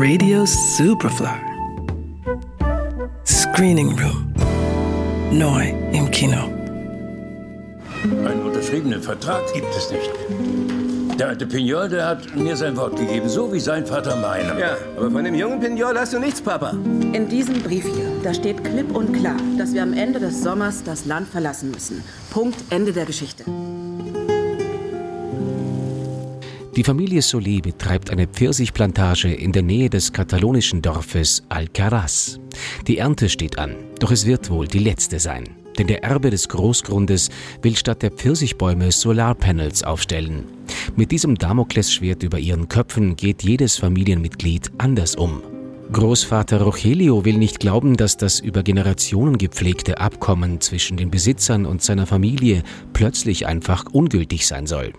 Radio Superfly. Screening Room. Neu im Kino. Einen unterschriebenen Vertrag gibt es nicht. Der alte Pignol, der hat mir sein Wort gegeben, so wie sein Vater meinem. Ja, aber von dem jungen Pignol hast du nichts, Papa. In diesem Brief hier, da steht klipp und klar, dass wir am Ende des Sommers das Land verlassen müssen. Punkt, Ende der Geschichte. Die Familie Solé betreibt eine Pfirsichplantage in der Nähe des katalonischen Dorfes Alcaraz. Die Ernte steht an, doch es wird wohl die letzte sein. Denn der Erbe des Großgrundes will statt der Pfirsichbäume Solarpanels aufstellen. Mit diesem Damoklesschwert über ihren Köpfen geht jedes Familienmitglied anders um. Großvater Rogelio will nicht glauben, dass das über Generationen gepflegte Abkommen zwischen den Besitzern und seiner Familie plötzlich einfach ungültig sein soll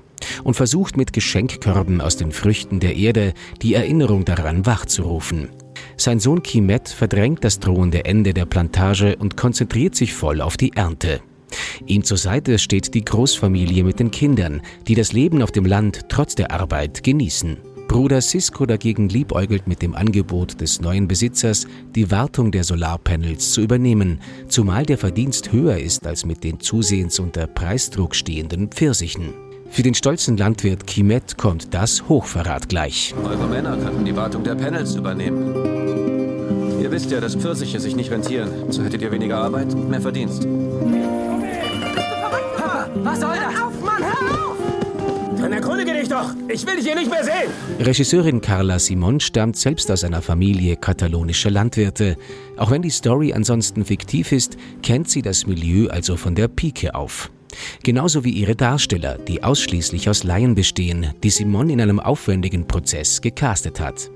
und versucht mit Geschenkkörben aus den Früchten der Erde die Erinnerung daran wachzurufen. Sein Sohn Kimet verdrängt das drohende Ende der Plantage und konzentriert sich voll auf die Ernte. Ihm zur Seite steht die Großfamilie mit den Kindern, die das Leben auf dem Land trotz der Arbeit genießen. Bruder Cisco dagegen liebäugelt mit dem Angebot des neuen Besitzers, die Wartung der Solarpanels zu übernehmen, zumal der Verdienst höher ist als mit den zusehends unter Preisdruck stehenden Pfirsichen. Für den stolzen Landwirt Kimet kommt das Hochverrat gleich. Eure Männer könnten die Wartung der Panels übernehmen. Ihr wisst ja, dass Pfirsiche sich nicht rentieren. So hättet ihr weniger Arbeit und mehr Verdienst. Papa, was soll das? Hör auf, Mann, hör auf! Dann erkundige dich doch! Ich will dich hier nicht mehr sehen! Regisseurin Carla Simon stammt selbst aus einer Familie katalonischer Landwirte. Auch wenn die Story ansonsten fiktiv ist, kennt sie das Milieu also von der Pike auf. Genauso wie ihre Darsteller, die ausschließlich aus Laien bestehen, die Simon in einem aufwendigen Prozess gecastet hat.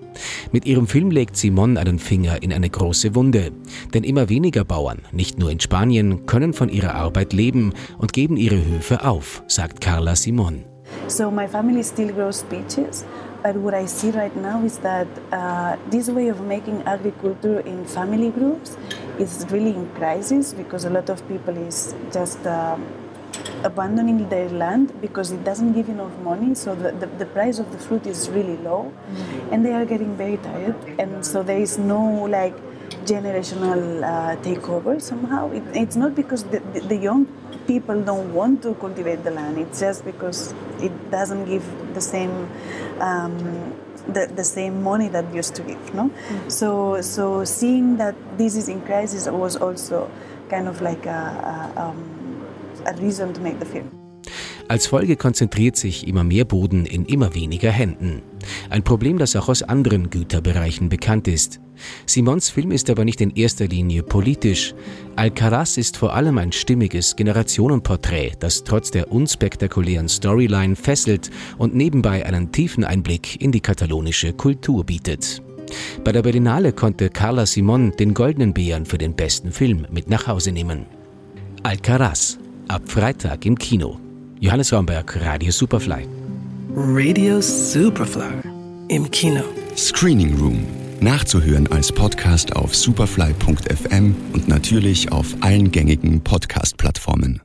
Mit ihrem Film legt Simon einen Finger in eine große Wunde. Denn immer weniger Bauern, nicht nur in Spanien, können von ihrer Arbeit leben und geben ihre Höfe auf, sagt Carla Simon. So my family still grows peaches, but what I see right now is that uh, this way of making agriculture in family groups is really in crisis because a lot of people is just uh, abandoning their land because it doesn't give enough money so the, the, the price of the fruit is really low mm-hmm. and they are getting very tired and so there is no like generational uh, takeover somehow it, it's not because the, the, the young people don't want to cultivate the land it's just because it doesn't give the same um, the, the same money that used to give no mm-hmm. so so seeing that this is in crisis was also kind of like a, a um, a reason to make the film. Als Folge konzentriert sich immer mehr Boden in immer weniger Händen. Ein Problem, das auch aus anderen Güterbereichen bekannt ist. Simons Film ist aber nicht in erster Linie politisch. Alcaraz ist vor allem ein stimmiges Generationenporträt, das trotz der unspektakulären Storyline fesselt und nebenbei einen tiefen Einblick in die katalonische Kultur bietet. Bei der Berlinale konnte Carla Simon den Goldenen Bären für den besten Film mit nach Hause nehmen. Alcaraz Ab Freitag im Kino. Johannes Raumberg, Radio Superfly. Radio Superfly im Kino. Screening Room. Nachzuhören als Podcast auf superfly.fm und natürlich auf allen gängigen Podcast-Plattformen.